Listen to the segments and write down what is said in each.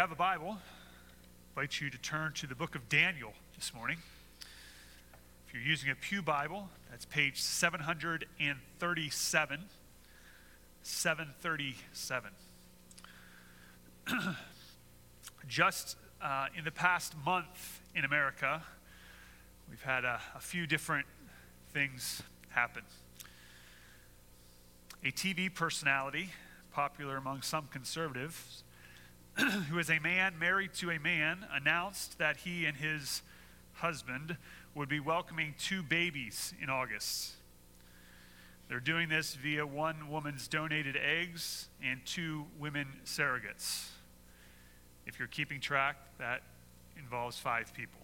Have a Bible, I invite you to turn to the book of Daniel this morning. If you're using a Pew Bible, that's page 737. 737. Just uh, in the past month in America, we've had a, a few different things happen. A TV personality, popular among some conservatives, who is a man married to a man, announced that he and his husband would be welcoming two babies in August. They're doing this via one woman's donated eggs and two women surrogates. If you're keeping track, that involves five people.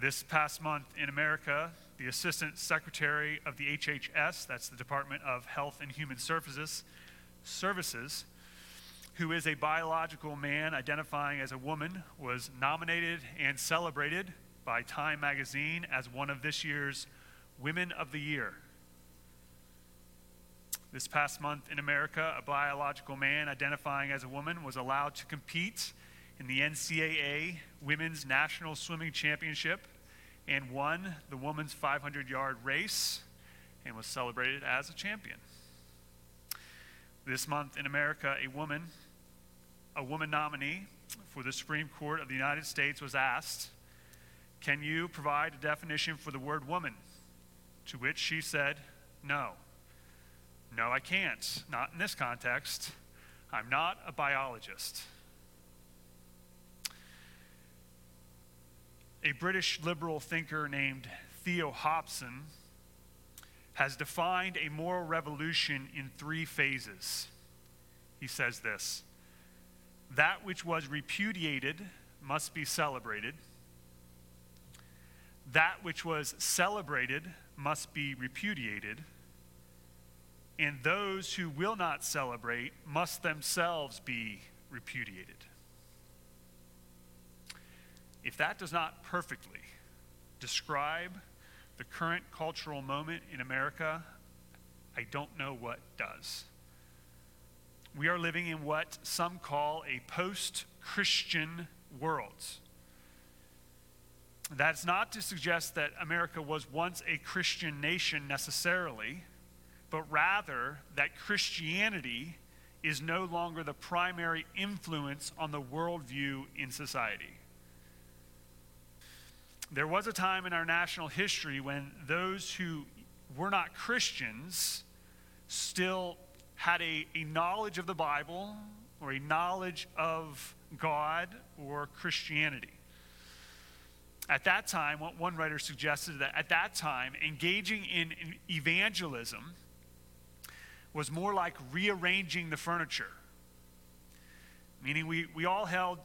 This past month in America, the Assistant Secretary of the HHS, that's the Department of Health and Human Services, Services who is a biological man identifying as a woman, was nominated and celebrated by Time magazine as one of this year's Women of the Year. This past month in America, a biological man identifying as a woman was allowed to compete in the NCAA Women's National Swimming Championship and won the women's 500 yard race and was celebrated as a champion. This month in America, a woman, a woman nominee for the Supreme Court of the United States was asked, Can you provide a definition for the word woman? To which she said, No. No, I can't. Not in this context. I'm not a biologist. A British liberal thinker named Theo Hobson has defined a moral revolution in three phases. He says this that which was repudiated must be celebrated, that which was celebrated must be repudiated, and those who will not celebrate must themselves be repudiated. If that does not perfectly describe the current cultural moment in America, I don't know what does. We are living in what some call a post Christian world. That's not to suggest that America was once a Christian nation necessarily, but rather that Christianity is no longer the primary influence on the worldview in society. There was a time in our national history when those who were not Christians still had a, a knowledge of the Bible or a knowledge of God or Christianity. At that time, what one writer suggested that at that time, engaging in evangelism was more like rearranging the furniture. Meaning, we, we all held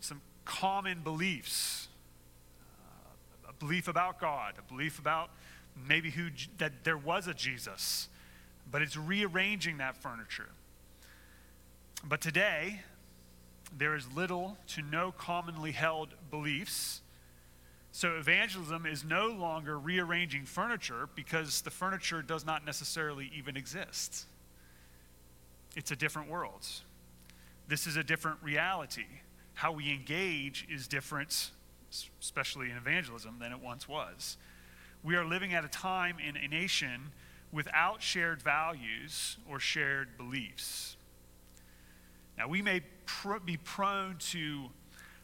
some common beliefs uh, A belief about God, a belief about maybe who that there was a Jesus, but it's rearranging that furniture. But today, there is little to no commonly held beliefs. So evangelism is no longer rearranging furniture because the furniture does not necessarily even exist. It's a different world. This is a different reality. How we engage is different especially in evangelism, than it once was. We are living at a time in a nation without shared values or shared beliefs. Now, we may pr- be prone to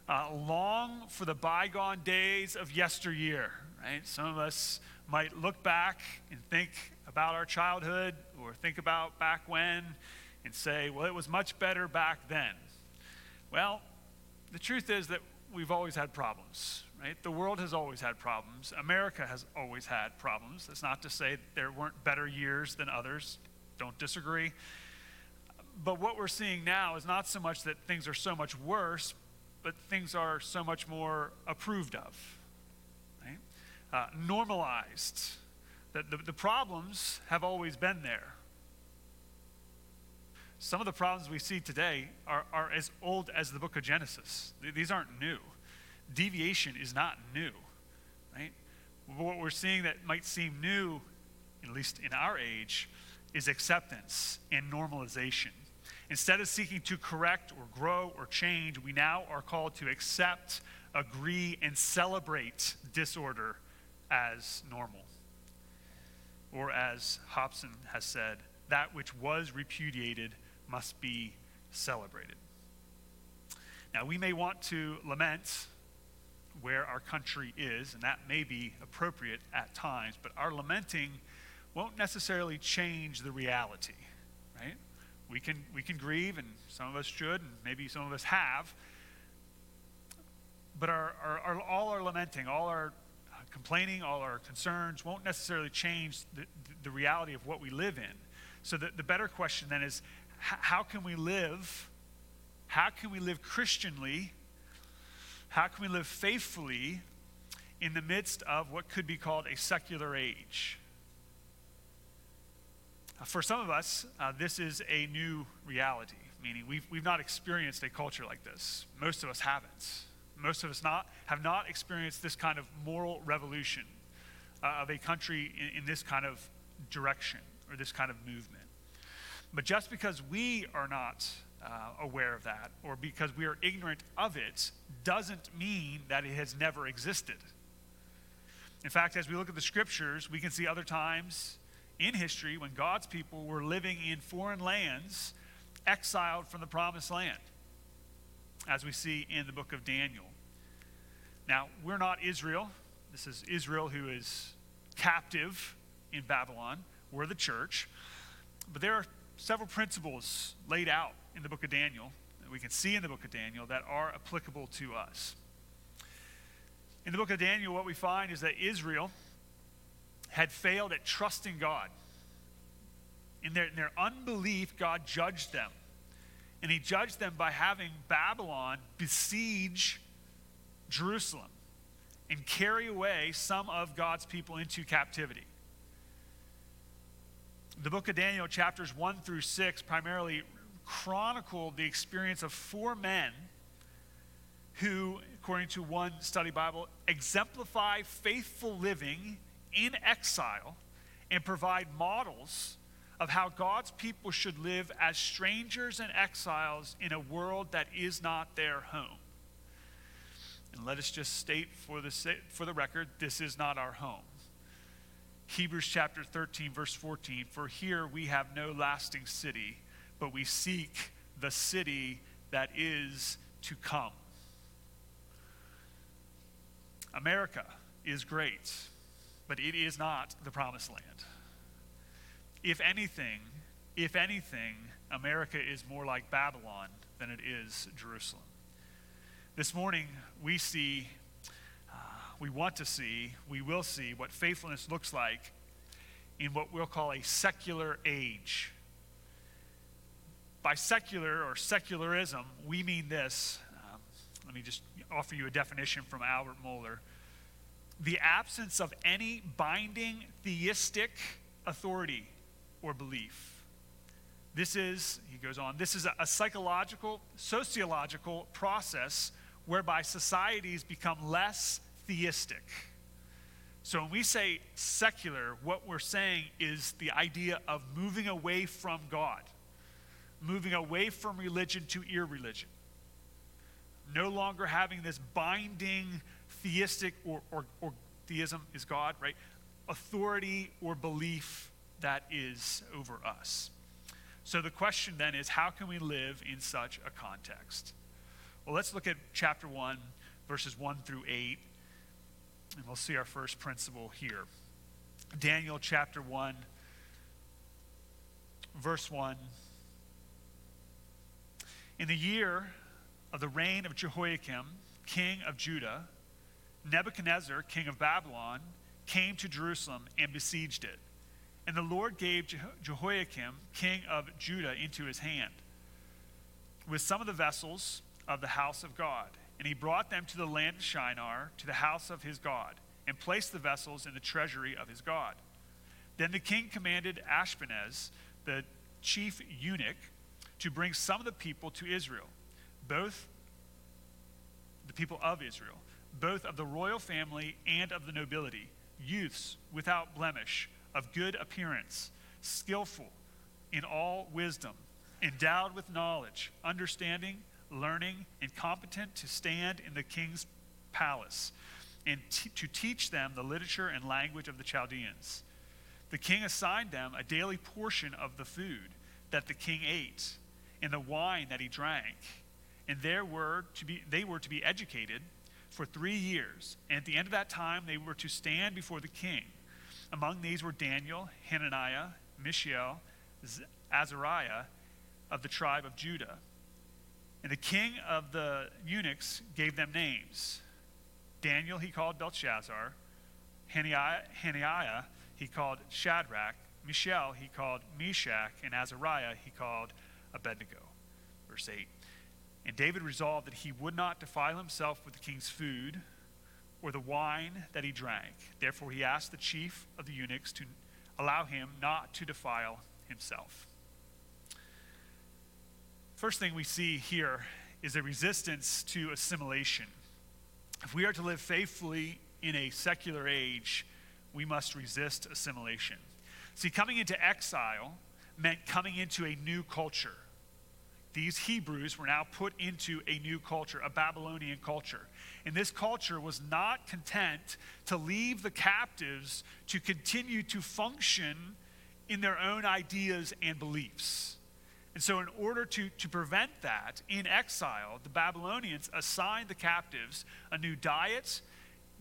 uh, long for the bygone days of yesteryear, right? Some of us might look back and think about our childhood or think about back when and say, well, it was much better back then. Well, the truth is that we've always had problems, right? The world has always had problems. America has always had problems. That's not to say there weren't better years than others. Don't disagree. But what we're seeing now is not so much that things are so much worse, but things are so much more approved of, right? Uh, normalized. That the, the problems have always been there. Some of the problems we see today are, are as old as the book of Genesis. These aren't new. Deviation is not new, right? What we're seeing that might seem new, at least in our age, is acceptance and normalization. Instead of seeking to correct or grow or change, we now are called to accept, agree, and celebrate disorder as normal. Or as Hobson has said, that which was repudiated must be celebrated. Now, we may want to lament where our country is, and that may be appropriate at times, but our lamenting won't necessarily change the reality, right? We can, we can grieve, and some of us should, and maybe some of us have, but our, our, our all our lamenting, all our uh, complaining, all our concerns won't necessarily change the, the reality of what we live in. So the, the better question then is how can we live? How can we live Christianly? How can we live faithfully in the midst of what could be called a secular age? For some of us, uh, this is a new reality, meaning we've, we've not experienced a culture like this. Most of us haven't. Most of us not, have not experienced this kind of moral revolution uh, of a country in, in this kind of direction or this kind of movement. But just because we are not uh, aware of that or because we are ignorant of it doesn't mean that it has never existed. In fact, as we look at the scriptures, we can see other times in history when God's people were living in foreign lands, exiled from the promised land, as we see in the book of Daniel. Now, we're not Israel. This is Israel who is captive in Babylon. We're the church. But there are several principles laid out in the book of Daniel that we can see in the book of Daniel that are applicable to us. In the book of Daniel, what we find is that Israel had failed at trusting God. In their, in their unbelief, God judged them. And he judged them by having Babylon besiege Jerusalem and carry away some of God's people into captivity. The book of Daniel, chapters 1 through 6, primarily chronicle the experience of four men who, according to one study Bible, exemplify faithful living in exile and provide models of how God's people should live as strangers and exiles in a world that is not their home. And let us just state for the, for the record this is not our home. Hebrews chapter 13, verse 14 For here we have no lasting city, but we seek the city that is to come. America is great but it is not the promised land. If anything, if anything, America is more like Babylon than it is Jerusalem. This morning, we see, uh, we want to see, we will see what faithfulness looks like in what we'll call a secular age. By secular or secularism, we mean this. Um, let me just offer you a definition from Albert Mohler the absence of any binding theistic authority or belief. This is, he goes on, this is a, a psychological, sociological process whereby societies become less theistic. So when we say secular, what we're saying is the idea of moving away from God, moving away from religion to irreligion. No longer having this binding theistic or, or, or theism is God, right? Authority or belief that is over us. So the question then is how can we live in such a context? Well, let's look at chapter 1, verses 1 through 8, and we'll see our first principle here. Daniel chapter 1, verse 1. In the year of the reign of Jehoiakim, king of Judah, Nebuchadnezzar, king of Babylon, came to Jerusalem and besieged it. And the Lord gave Jehoiakim, king of Judah, into his hand with some of the vessels of the house of God. And he brought them to the land of Shinar, to the house of his God, and placed the vessels in the treasury of his God. Then the king commanded Ashpenaz, the chief eunuch, to bring some of the people to Israel, both the people of Israel both of the royal family and of the nobility, youths without blemish, of good appearance, skillful in all wisdom, endowed with knowledge, understanding, learning, and competent to stand in the king's palace and t- to teach them the literature and language of the Chaldeans. The king assigned them a daily portion of the food that the king ate and the wine that he drank. And there were to be, they were to be educated for three years. And at the end of that time, they were to stand before the king. Among these were Daniel, Hananiah, Mishael, Azariah of the tribe of Judah. And the king of the eunuchs gave them names. Daniel he called Belshazzar, Hananiah, Hananiah he called Shadrach, Mishael he called Meshach, and Azariah he called Abednego. Verse 8. And David resolved that he would not defile himself with the king's food or the wine that he drank. Therefore, he asked the chief of the eunuchs to allow him not to defile himself. First thing we see here is a resistance to assimilation. If we are to live faithfully in a secular age, we must resist assimilation. See, coming into exile meant coming into a new culture. These Hebrews were now put into a new culture, a Babylonian culture. And this culture was not content to leave the captives to continue to function in their own ideas and beliefs. And so, in order to, to prevent that, in exile, the Babylonians assigned the captives a new diet,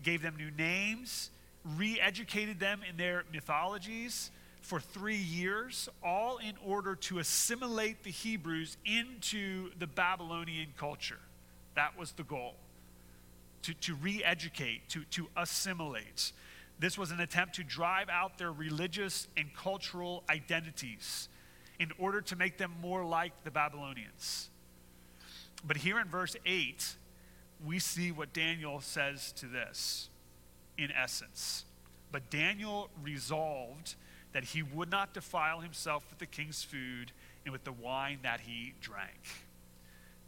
gave them new names, re educated them in their mythologies for three years, all in order to assimilate the Hebrews into the Babylonian culture. That was the goal to, to re educate, to, to assimilate. This was an attempt to drive out their religious and cultural identities in order to make them more like the Babylonians. But here in verse 8, we see what Daniel says to this in essence. But Daniel resolved that he would not defile himself with the king's food and with the wine that he drank.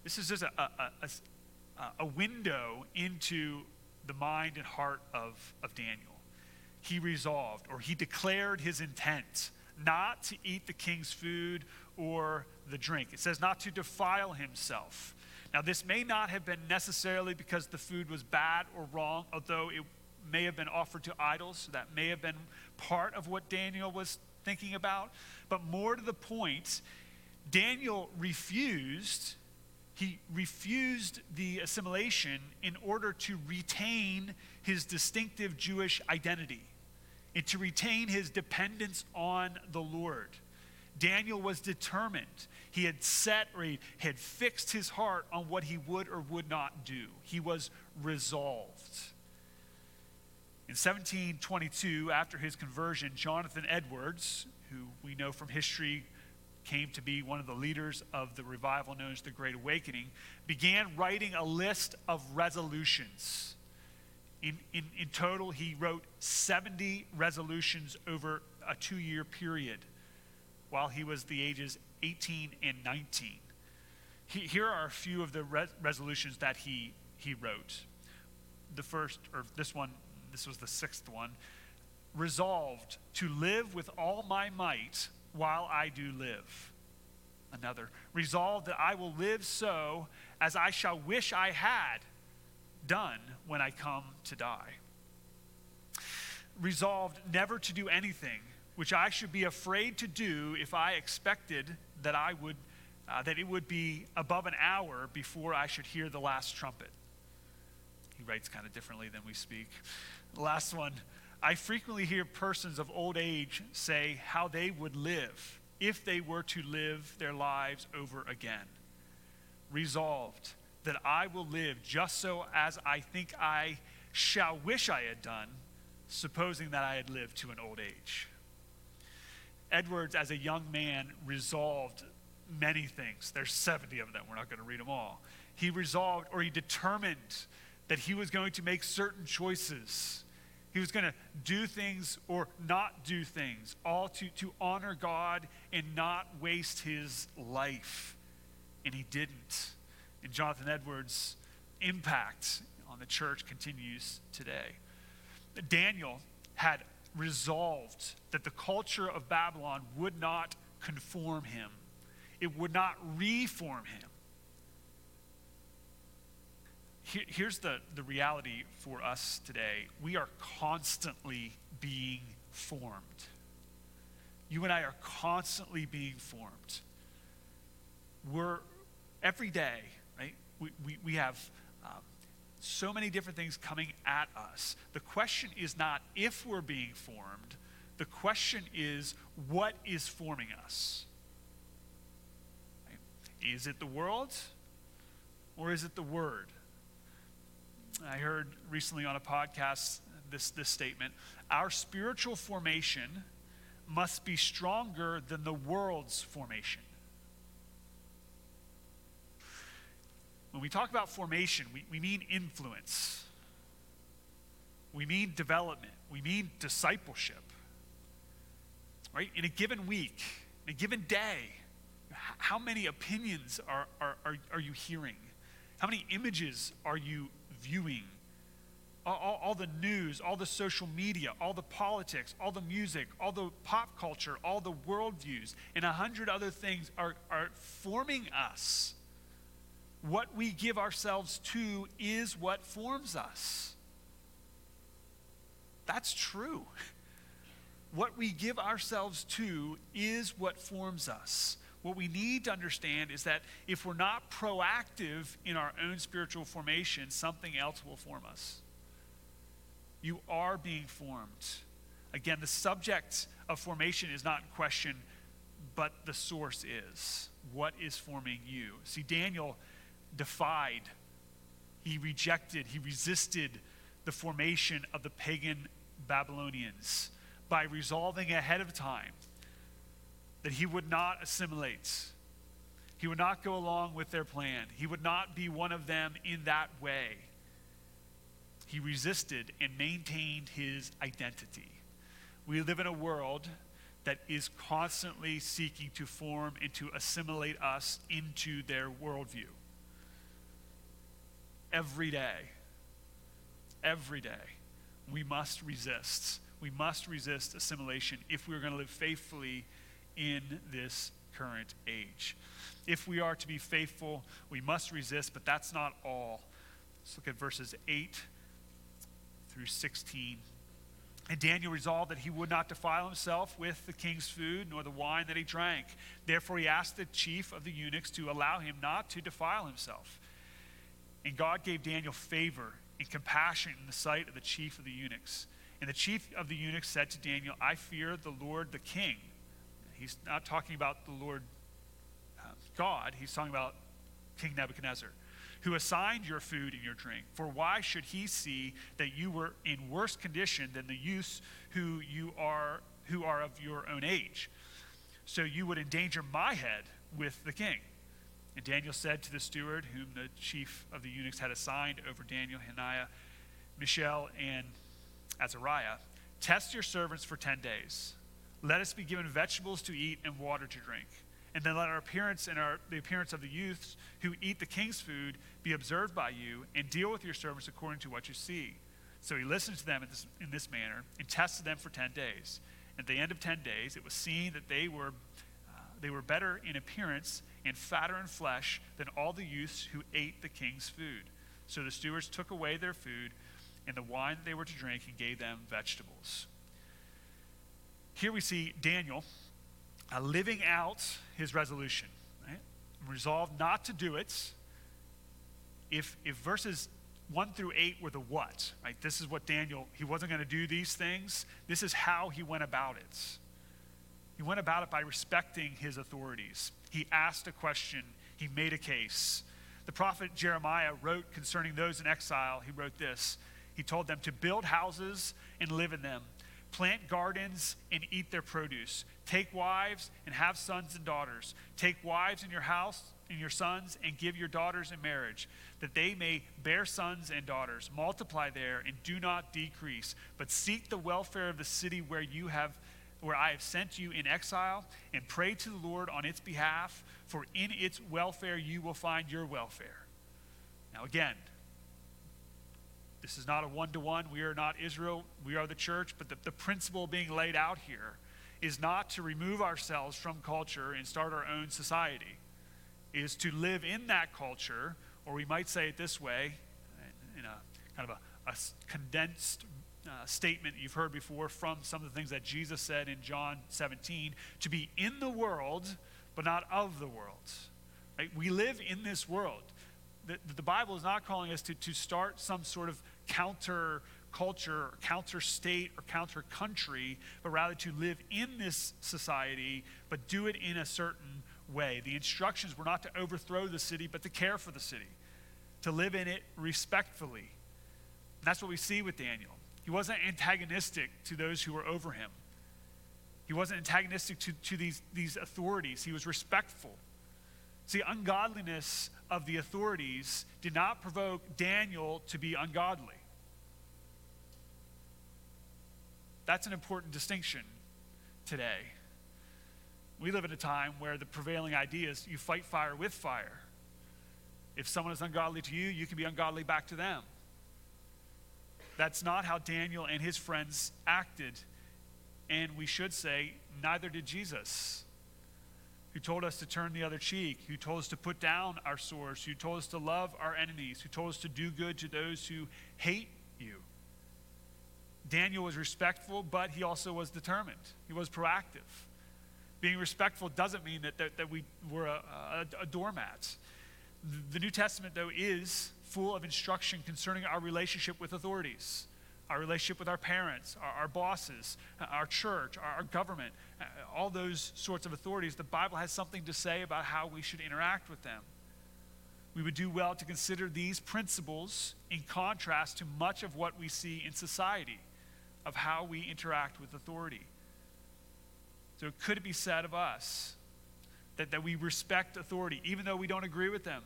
This is just a, a, a, a window into the mind and heart of, of Daniel. He resolved, or he declared his intent not to eat the king's food or the drink. It says not to defile himself. Now, this may not have been necessarily because the food was bad or wrong, although it may have been offered to idols. That may have been part of what Daniel was thinking about. But more to the point, Daniel refused. He refused the assimilation in order to retain his distinctive Jewish identity and to retain his dependence on the Lord. Daniel was determined. He had set or he had fixed his heart on what he would or would not do. He was resolved. In 1722, after his conversion, Jonathan Edwards, who we know from history came to be one of the leaders of the revival known as the Great Awakening, began writing a list of resolutions. In, in, in total, he wrote 70 resolutions over a two year period while he was the ages 18 and 19. He, here are a few of the re- resolutions that he, he wrote. The first, or this one, this was the sixth one, resolved to live with all my might while I do live. Another, resolved that I will live so as I shall wish I had done when I come to die. Resolved never to do anything which I should be afraid to do if I expected that I would uh, that it would be above an hour before I should hear the last trumpet. Writes kind of differently than we speak. Last one I frequently hear persons of old age say how they would live if they were to live their lives over again. Resolved that I will live just so as I think I shall wish I had done, supposing that I had lived to an old age. Edwards, as a young man, resolved many things. There's 70 of them. We're not going to read them all. He resolved or he determined that he was going to make certain choices he was going to do things or not do things, all to, to honor God and not waste his life. And he didn't. And Jonathan Edwards' impact on the church continues today. Daniel had resolved that the culture of Babylon would not conform him. it would not reform him. Here, here's the, the reality for us today we are constantly being formed. You and I are constantly being formed. We're every day, right? We, we, we have um, so many different things coming at us. The question is not if we're being formed, the question is what is forming us? Right? Is it the world or is it the Word? I heard recently on a podcast this, this statement Our spiritual formation must be stronger than the world's formation. When we talk about formation, we, we mean influence, we mean development, we mean discipleship. Right? In a given week, in a given day, how many opinions are, are, are, are you hearing? How many images are you viewing? All, all, the news, all the social media, all the politics, all the music, all the pop culture, all the worldviews, and a hundred other things are, are forming us. What we give ourselves to is what forms us. That's true. What we give ourselves to is what forms us. What we need to understand is that if we're not proactive in our own spiritual formation, something else will form us. You are being formed. Again, the subject of formation is not in question, but the source is. What is forming you? See, Daniel defied, he rejected, he resisted the formation of the pagan Babylonians by resolving ahead of time that he would not assimilate. He would not go along with their plan. He would not be one of them in that way. He resisted and maintained his identity. We live in a world that is constantly seeking to form and to assimilate us into their worldview every day. Every day. We must resist. We must resist assimilation if we're going to live faithfully in this current age. If we are to be faithful, we must resist, but that's not all. Let's look at verses 8 through 16. And Daniel resolved that he would not defile himself with the king's food nor the wine that he drank. Therefore, he asked the chief of the eunuchs to allow him not to defile himself. And God gave Daniel favor and compassion in the sight of the chief of the eunuchs. And the chief of the eunuchs said to Daniel, I fear the Lord the king. He's not talking about the Lord uh, God, he's talking about King Nebuchadnezzar, who assigned your food and your drink. For why should he see that you were in worse condition than the youths who you are who are of your own age? So you would endanger my head with the king. And Daniel said to the steward, whom the chief of the eunuchs had assigned over Daniel, Hananiah, Mishael, and Azariah, Test your servants for 10 days. Let us be given vegetables to eat and water to drink. And then let our appearance and our, the appearance of the youths who eat the king's food be observed by you, and deal with your servants according to what you see. So he listened to them in this, in this manner and tested them for 10 days. At the end of 10 days, it was seen that they were, uh, they were better in appearance and fatter in flesh than all the youths who ate the king's food. So the stewards took away their food and the wine they were to drink and gave them vegetables. Here we see Daniel uh, living out his resolution, right? Resolved not to do it. If, if verses 1 through 8 were the what, right? This is what Daniel, he wasn't going to do these things. This is how he went about it. He went about it by respecting his authorities. He asked a question, he made a case. The prophet Jeremiah wrote concerning those in exile, he wrote this. He told them to build houses and live in them, plant gardens and eat their produce, take wives and have sons and daughters, take wives in your house and your sons and give your daughters in marriage, that they may bear sons and daughters, multiply there and do not decrease, but seek the welfare of the city where you have where I have sent you in exile, and pray to the Lord on its behalf, for in its welfare you will find your welfare. Now, again, this is not a one to one. We are not Israel, we are the church, but the, the principle being laid out here is not to remove ourselves from culture and start our own society, it is to live in that culture, or we might say it this way, in a kind of a, a condensed uh, statement you've heard before from some of the things that Jesus said in John 17 to be in the world, but not of the world. Right? We live in this world. The, the Bible is not calling us to, to start some sort of counter culture, counter state, or counter country, but rather to live in this society, but do it in a certain way. The instructions were not to overthrow the city, but to care for the city, to live in it respectfully. And that's what we see with Daniel. He wasn't antagonistic to those who were over him. He wasn't antagonistic to, to these, these authorities. He was respectful. See, ungodliness of the authorities did not provoke Daniel to be ungodly. That's an important distinction today. We live in a time where the prevailing idea is you fight fire with fire. If someone is ungodly to you, you can be ungodly back to them. That's not how Daniel and his friends acted. And we should say, neither did Jesus, who told us to turn the other cheek, who told us to put down our swords, who told us to love our enemies, who told us to do good to those who hate you. Daniel was respectful, but he also was determined. He was proactive. Being respectful doesn't mean that, that, that we were a, a, a doormat. The New Testament, though, is full of instruction concerning our relationship with authorities, our relationship with our parents, our, our bosses, our church, our, our government, uh, all those sorts of authorities. The Bible has something to say about how we should interact with them. We would do well to consider these principles in contrast to much of what we see in society of how we interact with authority. So, could it be said of us that, that we respect authority, even though we don't agree with them,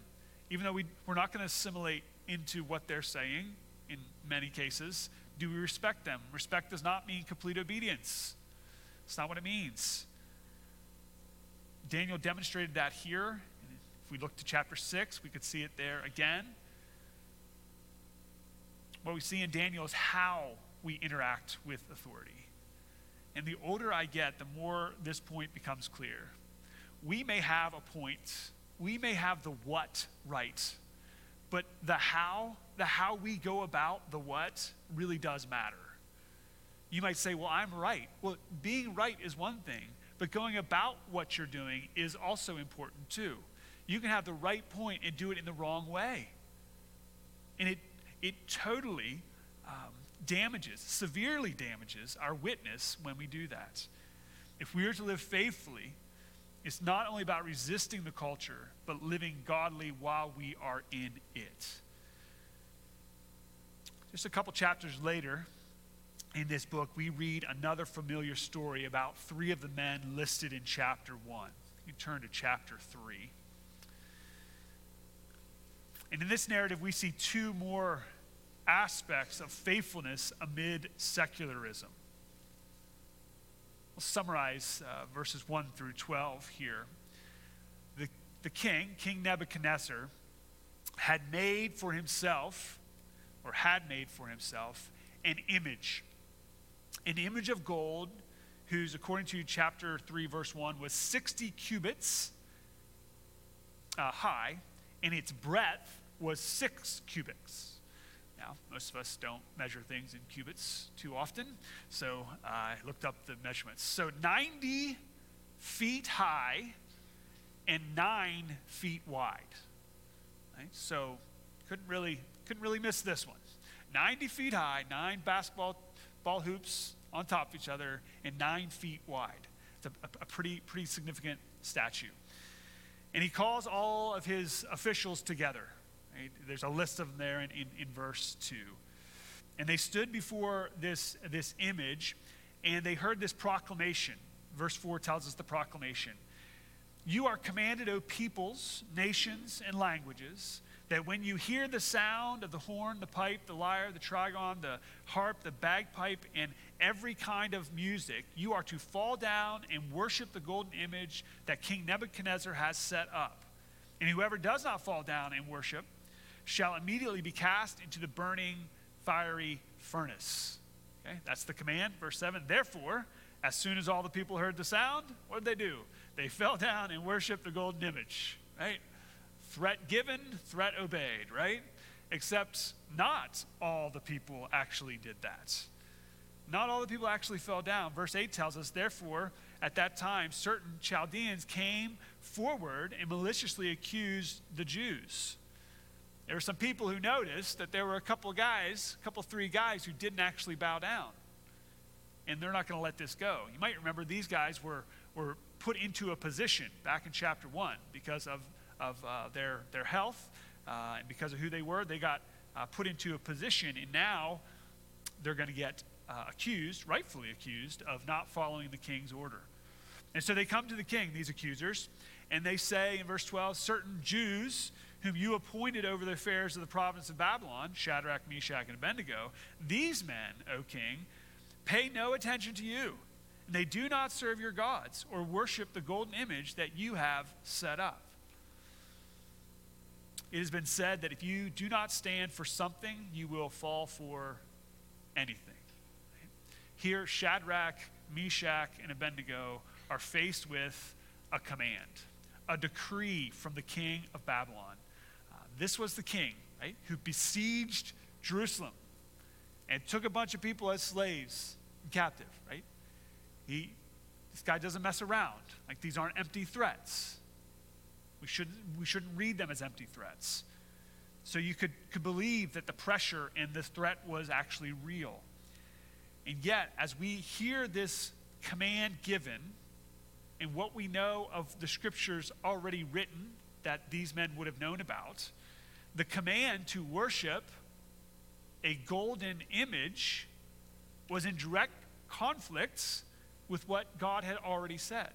even though we, we're not going to assimilate into what they're saying in many cases? Do we respect them? Respect does not mean complete obedience, it's not what it means. Daniel demonstrated that here. If we look to chapter 6, we could see it there again. What we see in Daniel is how we interact with authority. And the older I get, the more this point becomes clear. We may have a point, we may have the what right, but the how, the how we go about the what really does matter. You might say, well, I'm right. Well, being right is one thing, but going about what you're doing is also important too. You can have the right point and do it in the wrong way. And it, it totally um, damages, severely damages our witness when we do that. If we are to live faithfully, it's not only about resisting the culture, but living godly while we are in it. Just a couple chapters later in this book, we read another familiar story about three of the men listed in chapter 1. You turn to chapter 3. And in this narrative, we see two more aspects of faithfulness amid secularism. We'll summarize uh, verses 1 through 12 here. The, the king, King Nebuchadnezzar, had made for himself, or had made for himself, an image. An image of gold, whose, according to chapter 3, verse 1, was 60 cubits uh, high, and its breadth was six cubits. Now, most of us don't measure things in cubits too often, so I looked up the measurements. So 90 feet high and nine feet wide. Right? So couldn't really couldn't really miss this one. 90 feet high, nine basketball ball hoops on top of each other, and nine feet wide. It's a, a pretty pretty significant statue. And he calls all of his officials together There's a list of them there in, in, in verse 2. And they stood before this, this image and they heard this proclamation. Verse 4 tells us the proclamation. You are commanded, O peoples, nations, and languages, that when you hear the sound of the horn, the pipe, the lyre, the trigon, the harp, the bagpipe, and every kind of music, you are to fall down and worship the golden image that King Nebuchadnezzar has set up. And whoever does not fall down and worship shall immediately be cast into the burning fiery furnace. Okay, that's the command. Verse 7 Therefore, As soon as all the people heard the sound, what did they do? They fell down and worshiped the golden image, right? Threat given, threat obeyed, right? Except not all the people actually did that. Not all the people actually fell down. Verse 8 tells us, therefore, at that time, certain Chaldeans came forward and maliciously accused the Jews. There were some people who noticed that there were a couple of guys, a couple, three guys, who didn't actually bow down. And they're not going to let this go. You might remember these guys were, were put into a position back in chapter 1 because of, of uh, their, their health uh, and because of who they were. They got uh, put into a position, and now they're going to get uh, accused, rightfully accused, of not following the king's order. And so they come to the king, these accusers, and they say in verse 12, certain Jews whom you appointed over the affairs of the province of Babylon, Shadrach, Meshach, and Abednego, these men, O king, pay no attention to you. And they do not serve your gods or worship the golden image that you have set up. It has been said that if you do not stand for something, you will fall for anything. Here, Shadrach, Meshach, and Abednego are faced with a command, a decree from the king of Babylon. This was the king, right, who besieged Jerusalem and took a bunch of people as slaves and captive, right? He, this guy doesn't mess around. Like these aren't empty threats. We shouldn't, we shouldn't read them as empty threats. So you could, could believe that the pressure and this threat was actually real. And yet, as we hear this command given, and what we know of the scriptures already written that these men would have known about, the command to worship a golden image was in direct conflicts with what God had already said.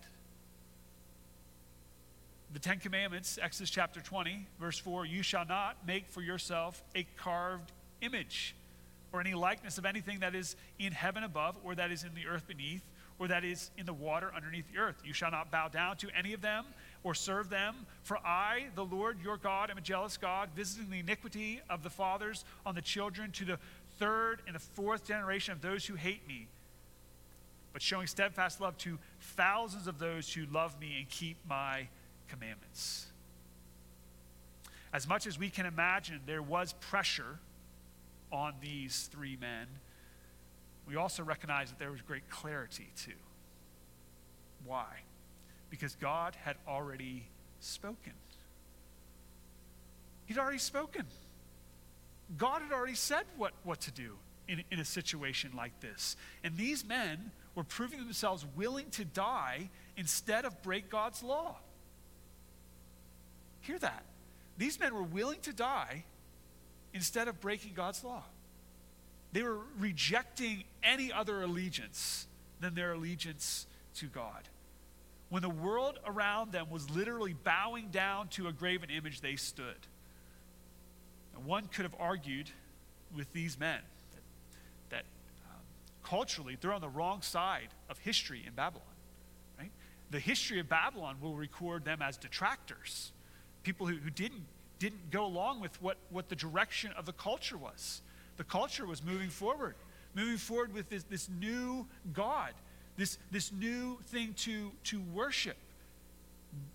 The Ten Commandments, Exodus chapter 20, verse 4 You shall not make for yourself a carved image or any likeness of anything that is in heaven above, or that is in the earth beneath, or that is in the water underneath the earth. You shall not bow down to any of them or serve them. For I, the Lord your God, am a jealous God, visiting the iniquity of the fathers on the children to the third and the fourth generation of those who hate me, but showing steadfast love to thousands of those who love me and keep my commandments. As much as we can imagine, there was pressure on these three men, we also recognize that there was great clarity too. Why? Because God had already spoken. He'd already spoken. God had already said what, what to do in, in a situation like this. And these men were proving themselves willing to die instead of break God's law. Hear that. These men were willing to die instead of breaking God's law. They were rejecting any other allegiance than their allegiance to God. When the world around them was literally bowing down to a graven image, they stood. One could have argued with these men that, that um, culturally they're on the wrong side of history in Babylon. Right? The history of Babylon will record them as detractors, people who, who didn't didn't go along with what, what the direction of the culture was. The culture was moving forward, moving forward with this, this new God, this, this new thing to, to worship.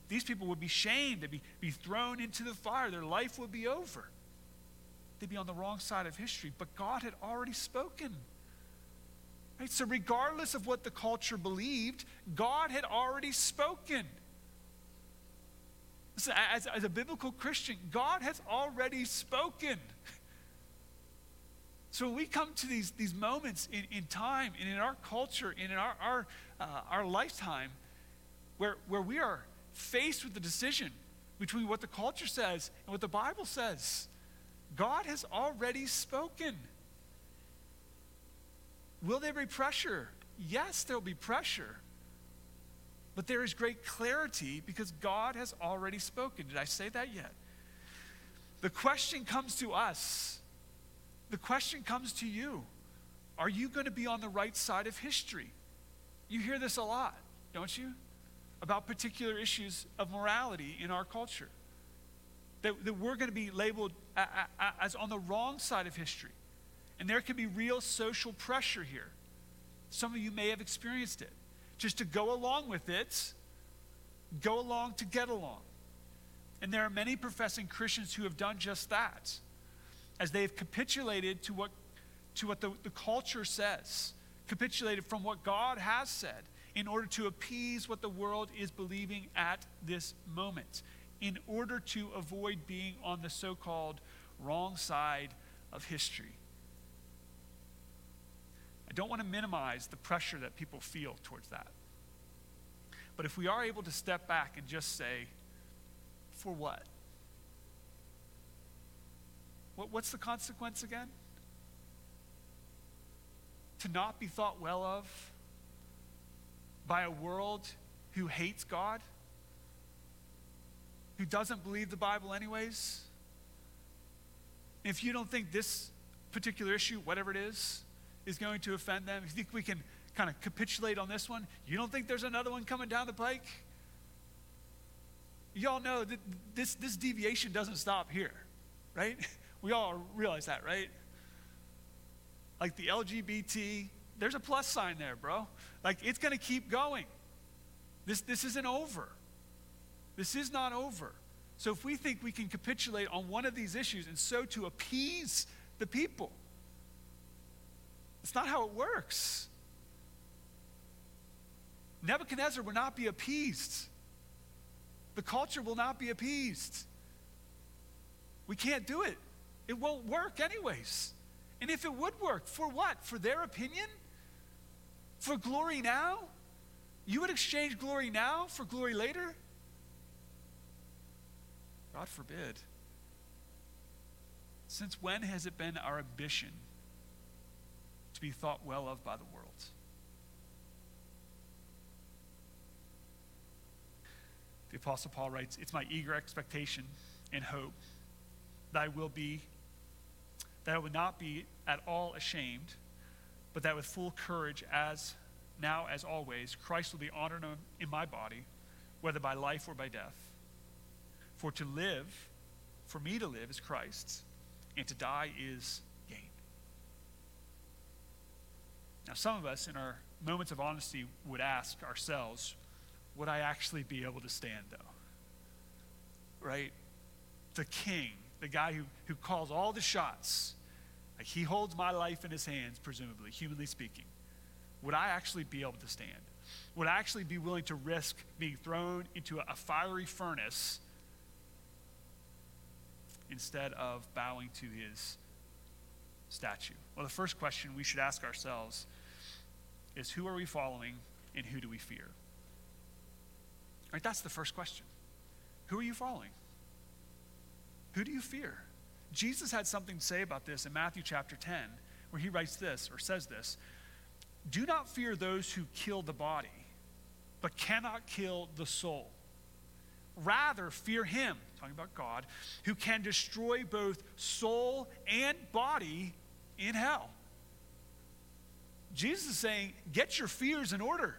These people would be shamed, they'd be, be thrown into the fire, their life would be over. They'd be on the wrong side of history, but God had already spoken. Right? So, regardless of what the culture believed, God had already spoken. Listen, as, as a biblical Christian, God has already spoken. So we come to these, these moments in, in time and in our culture and in our, our, uh, our lifetime where, where we are faced with the decision between what the culture says and what the Bible says, God has already spoken. Will there be pressure? Yes, there'll be pressure. But there is great clarity because God has already spoken. Did I say that yet? The question comes to us. The question comes to you. Are you going to be on the right side of history? You hear this a lot, don't you? About particular issues of morality in our culture. That, that we're going to be labeled as on the wrong side of history. And there can be real social pressure here. Some of you may have experienced it just to go along with it, go along to get along. And there are many professing Christians who have done just that, as they have capitulated to what, to what the, the culture says, capitulated from what God has said in order to appease what the world is believing at this moment, in order to avoid being on the so called wrong side of history. I don't want to minimize the pressure that people feel towards that. But if we are able to step back and just say, for what? What what's the consequence again? To not be thought well of by a world who hates God, who doesn't believe the Bible, anyways. If you don't think this particular issue, whatever it is, is going to offend them, if you think we can kind of capitulate on this one, you don't think there's another one coming down the pike? Y'all know that this, this deviation doesn't stop here, right? We all realize that, right? Like the LGBT, there's a plus sign there, bro. Like it's going to keep going. This, this isn't over. This is not over. So if we think we can capitulate on one of these issues and so to appease the people, it's not how it works. Nebuchadnezzar will not be appeased. The culture will not be appeased. We can't do it. It won't work, anyways. And if it would work, for what? For their opinion? For glory now? You would exchange glory now for glory later? God forbid. Since when has it been our ambition to be thought well of by the world? The Apostle Paul writes, It's my eager expectation and hope that I will be, that I would not be at all ashamed but that with full courage, as now as always, Christ will be honored in my body, whether by life or by death. For to live, for me to live is Christ's, and to die is gain. Now, some of us in our moments of honesty would ask ourselves, would I actually be able to stand, though? Right? The king, the guy who, who calls all the shots, like he holds my life in his hands, presumably, humanly speaking. Would I actually be able to stand? Would I actually be willing to risk being thrown into a fiery furnace instead of bowing to his statue? Well, the first question we should ask ourselves is who are we following and who do we fear? Right, that's the first question. Who are you following? Who do you fear? Jesus had something to say about this in Matthew chapter 10, where he writes this or says this Do not fear those who kill the body, but cannot kill the soul. Rather, fear him, talking about God, who can destroy both soul and body in hell. Jesus is saying, get your fears in order.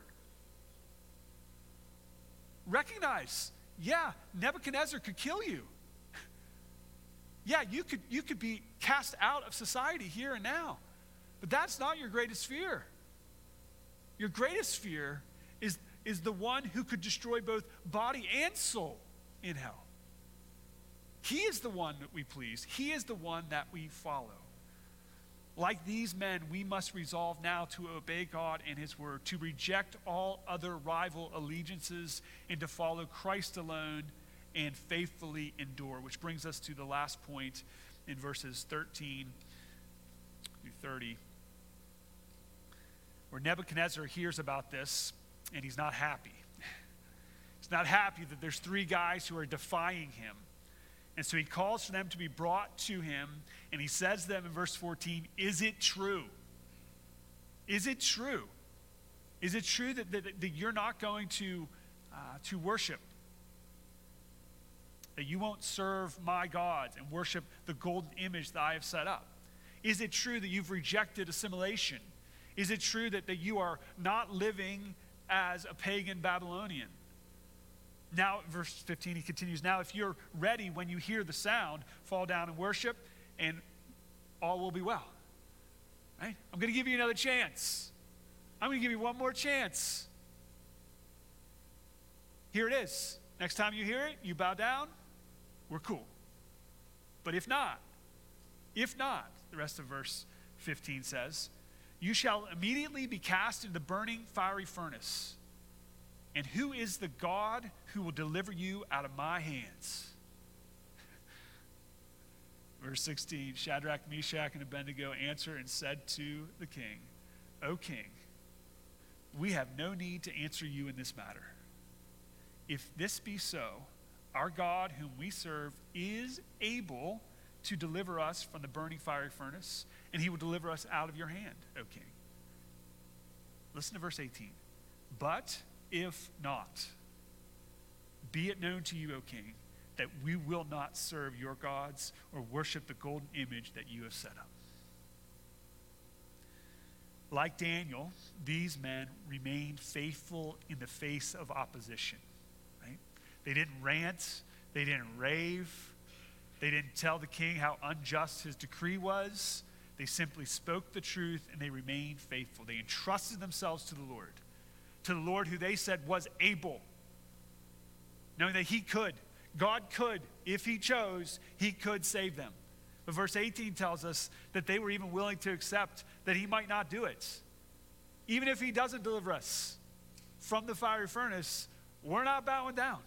Recognize, yeah, Nebuchadnezzar could kill you yeah, you could, you could be cast out of society here and now. But that's not your greatest fear. Your greatest fear is, is the one who could destroy both body and soul in hell. He is the one that we please, He is the one that we follow. Like these men, we must resolve now to obey God and His word, to reject all other rival allegiances, and to follow Christ alone and faithfully endure. Which brings us to the last point in verses 13 through 30, where Nebuchadnezzar hears about this and he's not happy. He's not happy that there's three guys who are defying him. And so he calls for them to be brought to him, and he says to them in verse 14, Is it true? Is it true? Is it true that, that, that you're not going to, uh, to worship that you won't serve my gods and worship the golden image that I have set up? Is it true that you've rejected assimilation? Is it true that, that you are not living as a pagan Babylonian? Now, verse 15, he continues Now, if you're ready when you hear the sound, fall down and worship, and all will be well. Right? I'm going to give you another chance. I'm going to give you one more chance. here it is. Next time you hear it, you bow down, we're cool. But if not, if not, the rest of verse 15 says, You shall immediately be cast into the burning fiery furnace. And who is the God who will deliver you out of my hands? Verse 16 Shadrach, Meshach, and Abednego answered and said to the king, O king, we have no need to answer you in this matter. If this be so, our God, whom we serve, is able to deliver us from the burning fiery furnace, and he will deliver us out of your hand, O king. Listen to verse 18. But if not, be it known to you, O king, that we will not serve your gods or worship the golden image that you have set up. Like Daniel, these men remained faithful in the face of opposition. They didn't rant, they didn't rave, they didn't tell the king how unjust his decree was. They simply spoke the truth and they remained faithful. They entrusted themselves to the Lord, to the Lord who they said was able, knowing that he could. God could, if he chose, he could save them. But verse 18 tells us that they were even willing to accept that he might not do it. Even if he doesn't deliver us from the fiery furnace, we're not bowing down.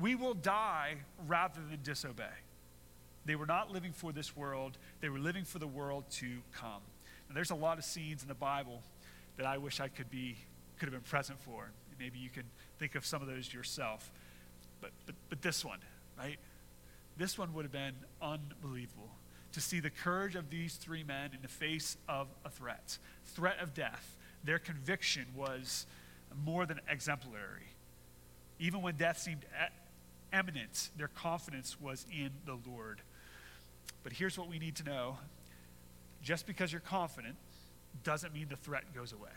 We will die rather than disobey. They were not living for this world, they were living for the world to come. There's a lot of scenes in the Bible that I wish I could be could have been present for. Maybe you can think of some of those yourself. But but but this one, right? This one would have been unbelievable to see the courage of these three men in the face of a threat, threat of death. Their conviction was more than exemplary. Even when death seemed eminent, their confidence was in the Lord. But here's what we need to know just because you're confident doesn't mean the threat goes away.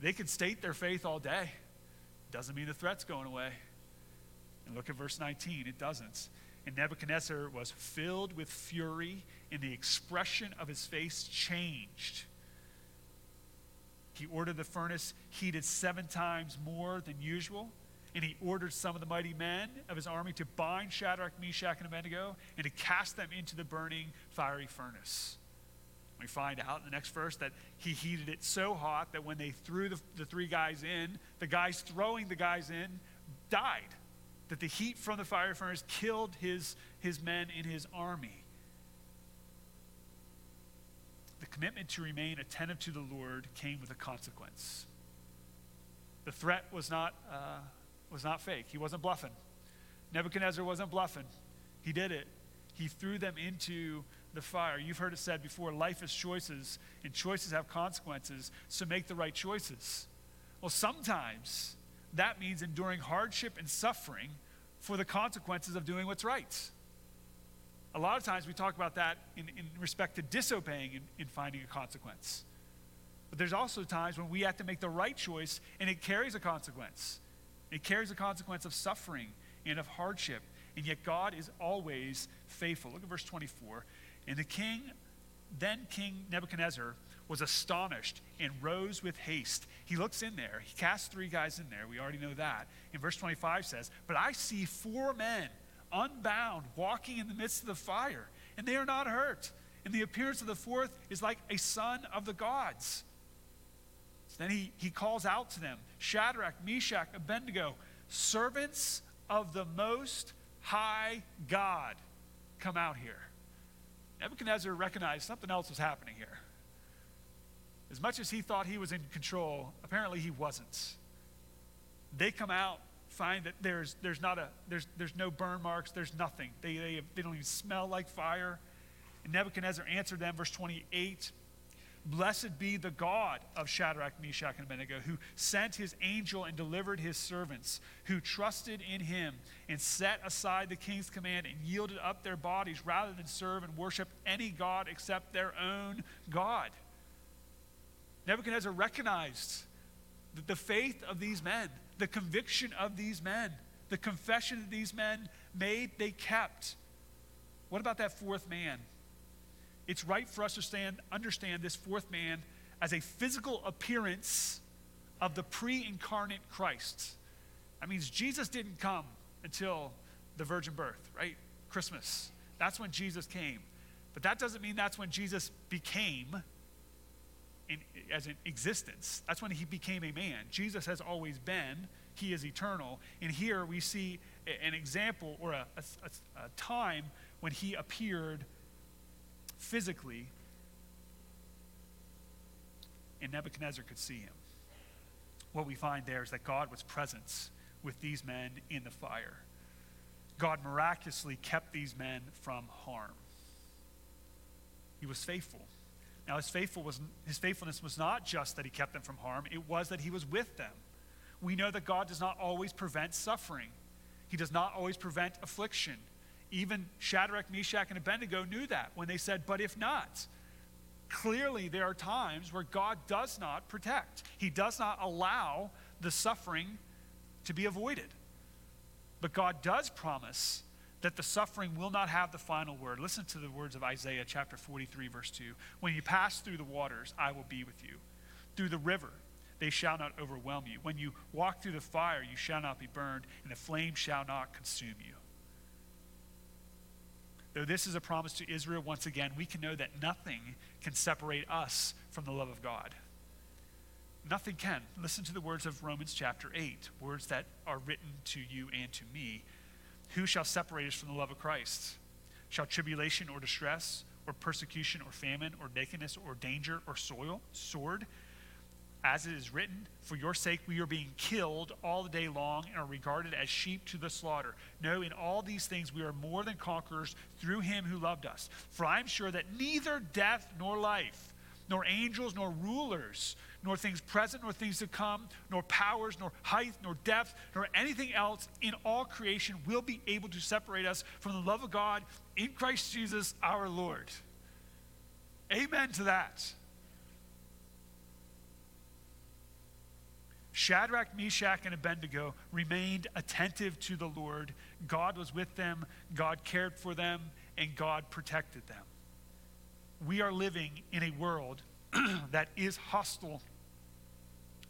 They can state their faith all day, doesn't mean the threat's going away. And look at verse 19, it doesn't. And Nebuchadnezzar was filled with fury, and the expression of his face changed. He ordered the furnace heated seven times more than usual and he ordered some of the mighty men of his army to bind Shadrach, Meshach, and Abednego and to cast them into the burning fiery furnace. We find out in the next verse that he heated it so hot that when they threw the, the three guys in, the guys throwing the guys in died. That the heat from the fire furnace killed his, his men in his army. The commitment to remain attentive to the Lord came with a consequence. The threat was not. Uh, was not fake. He wasn't bluffing. Nebuchadnezzar wasn't bluffing. He did it. He threw them into the fire. You've heard it said before life is choices, and choices have consequences, so make the right choices. Well, sometimes that means enduring hardship and suffering for the consequences of doing what's right. A lot of times we talk about that in, in respect to disobeying and, in finding a consequence. But there's also times when we have to make the right choice and it carries a consequence. It carries the consequence of suffering and of hardship. And yet God is always faithful. Look at verse 24. And the king, then King Nebuchadnezzar, was astonished and rose with haste. He looks in there. He casts three guys in there. We already know that. And verse 25 says, But I see four men unbound walking in the midst of the fire, and they are not hurt. And the appearance of the fourth is like a son of the gods. Then he, he calls out to them Shadrach, Meshach, Abednego, servants of the Most High God, come out here. Nebuchadnezzar recognized something else was happening here. As much as he thought he was in control, apparently he wasn't. They come out, find that there's, there's, not a, there's, there's no burn marks, there's nothing. They, they, they don't even smell like fire. And Nebuchadnezzar answered them, verse 28 Blessed be the God of Shadrach, Meshach, and Abednego, who sent his angel and delivered his servants, who trusted in him and set aside the king's command and yielded up their bodies rather than serve and worship any God except their own God. Nebuchadnezzar recognized that the faith of these men, the conviction of these men, the confession that these men made, they kept. What about that fourth man? It's right for us to stand, understand this fourth man as a physical appearance of the pre incarnate Christ. That means Jesus didn't come until the virgin birth, right? Christmas. That's when Jesus came. But that doesn't mean that's when Jesus became in, as an existence. That's when he became a man. Jesus has always been, he is eternal. And here we see an example or a, a, a time when he appeared physically and Nebuchadnezzar could see him. What we find there is that God was present with these men in the fire. God miraculously kept these men from harm. He was faithful. Now, his, faithful was, his faithfulness was not just that he kept them from harm, it was that he was with them. We know that God does not always prevent suffering, he does not always prevent affliction. Even Shadrach, Meshach, and Abednego knew that when they said, But if not, clearly there are times where God does not protect, He does not allow the suffering to be avoided. But God does promise that the suffering will not have the final word. Listen to the words of Isaiah chapter 43, verse 2. When you pass through the waters, I will be with you. Through the river, they shall not overwhelm you. When you walk through the fire, you shall not be burned, and the flame shall not consume you. Though this is a promise to Israel, once again, we can know that nothing can separate us from the love of God. Nothing can. Listen to the words of Romans chapter 8, words that are written to you and to me. Who shall separate us from the love of Christ? Shall tribulation or distress, or persecution, or famine, or nakedness, or danger, or soil, sword? As it is written, For your sake we are being killed all the day long and are regarded as sheep to the slaughter. No, in all these things we are more than conquerors through him who loved us. For I am sure that neither death nor life, nor angels nor rulers, nor things present, nor things to come, nor powers, nor height, nor depth, nor anything else in all creation will be able to separate us from the love of God in Christ Jesus our Lord. Amen to that. Shadrach, Meshach, and Abednego remained attentive to the Lord. God was with them, God cared for them, and God protected them. We are living in a world that is hostile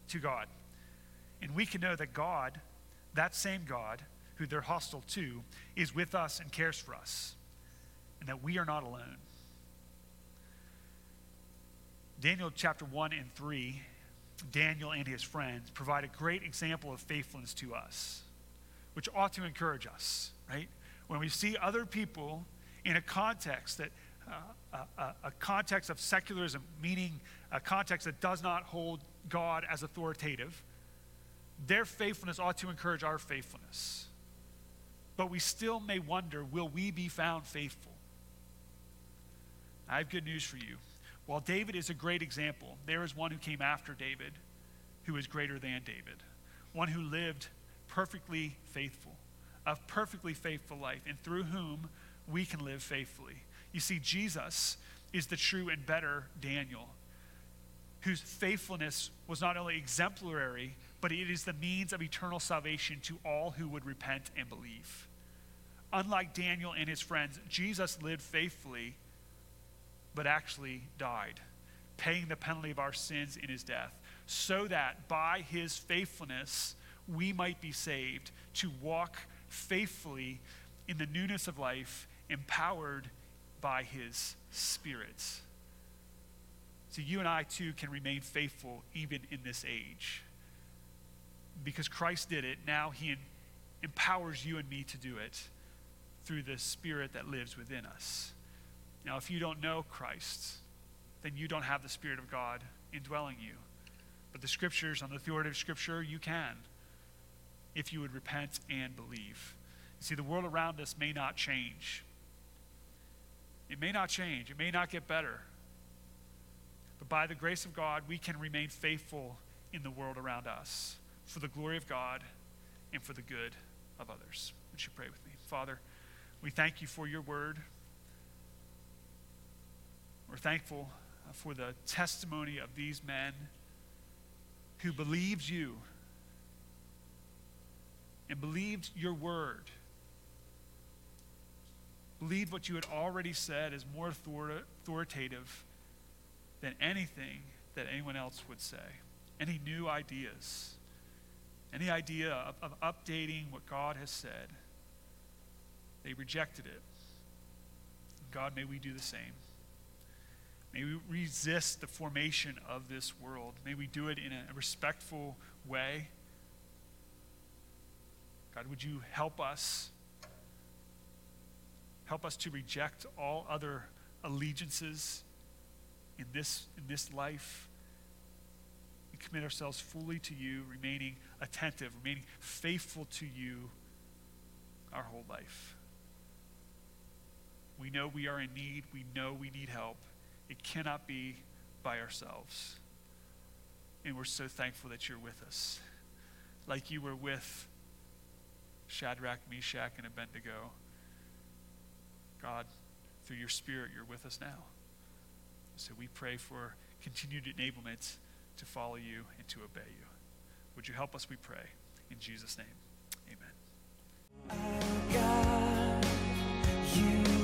to God. And we can know that God, that same God who they're hostile to, is with us and cares for us, and that we are not alone. Daniel chapter 1 and 3, Daniel and his friends provide a great example of faithfulness to us, which ought to encourage us, right? When we see other people in a context that uh, a, a, context of secularism, meaning a context that does not hold God as authoritative, their faithfulness ought to encourage our faithfulness. But we still may wonder will we be found faithful? I have good news for you. While David is a great example, there is one who came after David who is greater than David, one who lived perfectly faithful, a perfectly faithful life, and through whom we can live faithfully. You see, Jesus is the true and better Daniel whose faithfulness was not only exemplary, but it is the means of eternal salvation to all who would repent and believe. Unlike Daniel and his friends, Jesus lived faithfully, but actually died, paying the penalty of our sins in his death, so that by his faithfulness we might be saved to walk faithfully in the newness of life, empowered by his Spirit. So you and I too can remain faithful even in this age. Because Christ did it, now he empowers you and me to do it through the Spirit that lives within us. Now, if you don't know Christ, then you don't have the Spirit of God indwelling you. But the Scriptures, on the authority of Scripture, you can if you would repent and believe. You see, the world around us may not change. It may not change. It may not get better. But by the grace of God, we can remain faithful in the world around us for the glory of God and for the good of others. Would you pray with me? Father, we thank you for your word. We're thankful uh, for the testimony of these men who believed you and believed your word. Believed what you had already said is more authoritative than anything that anyone else would say, any new ideas. any idea of, of updating what God has said. They rejected it. God, may we do the same. May we resist the formation of this world. May we do it in a respectful way. God, would you help us? Help us to reject all other allegiances in this, in this life and commit ourselves fully to you, remaining attentive, remaining faithful to you our whole life. We know we are in need. We know we need help. It cannot be by ourselves. And we're so thankful that you're with us. Like you were with Shadrach, Meshach, and Abednego. God, through your Spirit, you're with us now. So we pray for continued enablement to follow you and to obey you. Would you help us, we pray. In Jesus' name, amen.